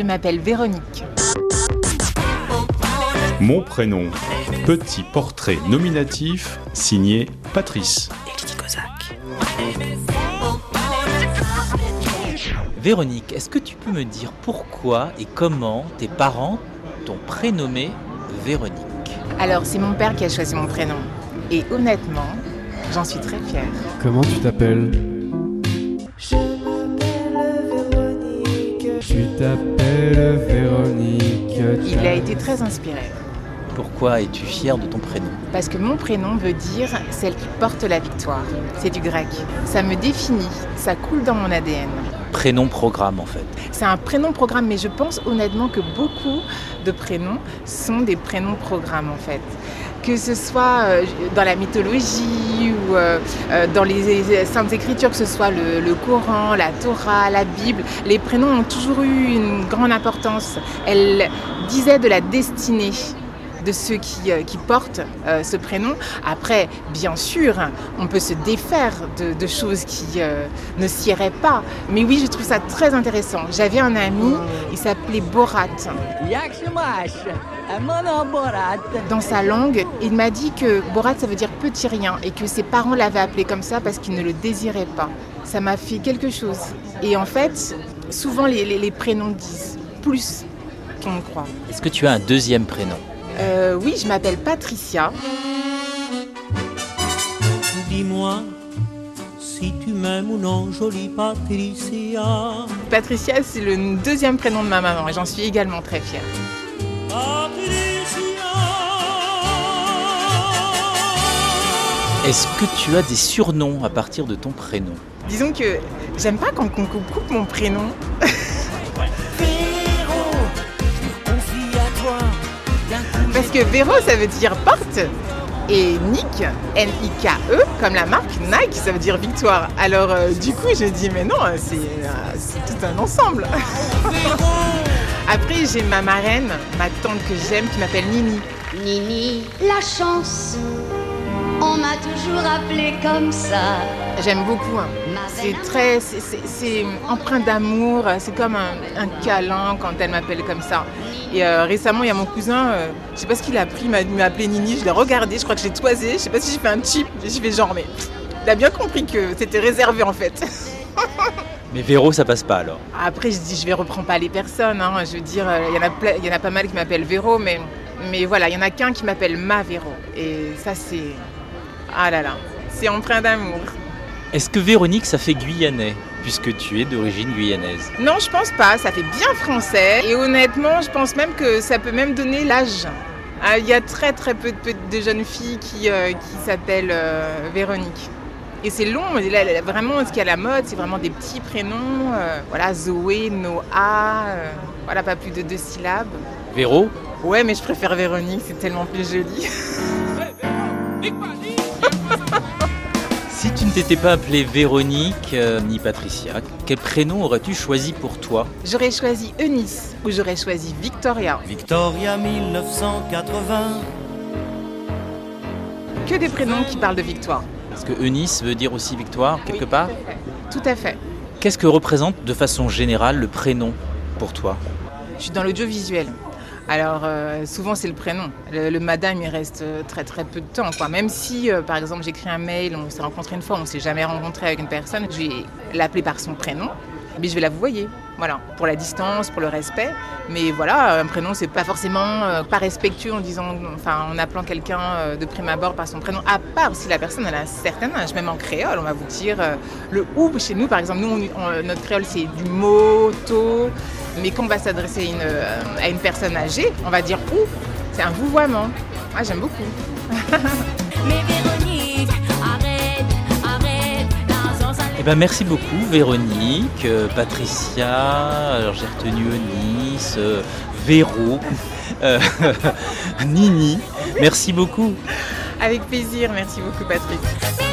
Je m'appelle Véronique. Mon prénom, petit portrait nominatif signé Patrice. Véronique, est-ce que tu peux me dire pourquoi et comment tes parents t'ont prénommé Véronique? Alors, c'est mon père qui a choisi mon prénom. Et honnêtement, j'en suis très fière. Comment tu t'appelles? Véronique. Il a été très inspiré. Pourquoi es-tu fière de ton prénom Parce que mon prénom veut dire celle qui porte la victoire. C'est du grec. Ça me définit, ça coule dans mon ADN. Prénom programme en fait. C'est un prénom programme, mais je pense honnêtement que beaucoup de prénoms sont des prénoms programmes en fait. Que ce soit euh, dans la mythologie ou euh, euh, dans les saintes écritures, que ce soit le, le Coran, la Torah, la Bible, les prénoms ont toujours eu une grande importance. Elles disaient de la destinée de ceux qui, euh, qui portent euh, ce prénom. Après, bien sûr, on peut se défaire de, de choses qui euh, ne siéraient pas. Mais oui, je trouve ça très intéressant. J'avais un ami, il s'appelait Borat. Dans sa langue, il m'a dit que Borat, ça veut dire petit rien et que ses parents l'avaient appelé comme ça parce qu'ils ne le désiraient pas. Ça m'a fait quelque chose. Et en fait, souvent les, les, les prénoms disent plus qu'on ne croit. Est-ce que tu as un deuxième prénom? Euh, oui, je m'appelle Patricia. Dis-moi si tu m'aimes ou non, jolie Patricia. Patricia, c'est le deuxième prénom de ma maman et j'en suis également très fière. Est-ce que tu as des surnoms à partir de ton prénom? Disons que j'aime pas quand on coupe mon prénom. Parce que Véro, ça veut dire porte. Et Nick, N-I-K-E, comme la marque Nike, ça veut dire victoire. Alors euh, du coup, je dis, mais non, c'est euh, tout un ensemble. Après, j'ai ma marraine, ma tante que j'aime, qui m'appelle Nini. Nini, la chance. On m'a toujours appelé comme ça. J'aime beaucoup. hein. C'est très, c'est empreint d'amour. C'est comme un, un câlin quand elle m'appelle comme ça. Et euh, récemment, il y a mon cousin, euh, je sais pas ce qu'il a pris, il m'a appelé Nini. Je l'ai regardé, je crois que j'ai toisé. Je sais pas si j'ai fait un chip. J'ai fait genre, mais il a bien compris que c'était réservé en fait. Mais Véro, ça passe pas alors. Après, je dis, je vais reprendre pas les personnes. hein. Je veux dire, euh, il y en a ple- il y en a pas mal qui m'appellent Véro, mais mais voilà, il y en a qu'un qui m'appelle ma Véro. Et ça, c'est ah là là, c'est empreint d'amour. Est-ce que Véronique, ça fait guyanais? Puisque tu es d'origine guyanaise. Non, je pense pas. Ça fait bien français. Et honnêtement, je pense même que ça peut même donner l'âge. Ah, Il y a très très peu de, jeunes filles qui, euh, qui s'appellent euh, Véronique. Et c'est long. Et là, vraiment, ce qui est à la mode, c'est vraiment des petits prénoms. euh, voilà, Zoé, Noah. euh, voilà, pas plus de deux syllabes. Véro? Ouais, mais je préfère Véronique. C'est tellement plus joli. Si tu ne t'étais pas appelée Véronique euh, ni Patricia, quel prénom aurais-tu choisi pour toi? J'aurais choisi Eunice ou j'aurais choisi Victoria. Victoria 1980. Que des prénoms qui parlent de victoire. Parce que Eunice veut dire aussi victoire, quelque Oui, part? Tout à fait. Qu'est-ce que représente de façon générale le prénom pour toi? Je suis dans l'audiovisuel. Alors euh, souvent c'est le prénom. Le, madame il reste euh, très très peu de temps. Même si euh, par exemple j'écris un mail, on s'est rencontré une fois, on s'est jamais rencontré avec une personne, je vais l'appeler par son prénom, mais je vais la voyer. Voilà, pour la distance, pour le respect. Mais voilà, un prénom c'est pas forcément euh, pas respectueux en disant, enfin en appelant quelqu'un euh, de prime abord par son prénom. À part si la personne a un certain âge, même en créole, on va vous dire euh, le ou chez nous par exemple. Nous notre créole c'est du moto. Mais quand on va s'adresser à une personne âgée, on va dire ou. C'est un vouvoiement. Ah, j'aime beaucoup. Eh ben merci beaucoup Véronique, euh, Patricia, alors j'ai retenu Eunice, euh, Véro, euh, Nini. Merci beaucoup. Avec plaisir. Merci beaucoup, Patrick.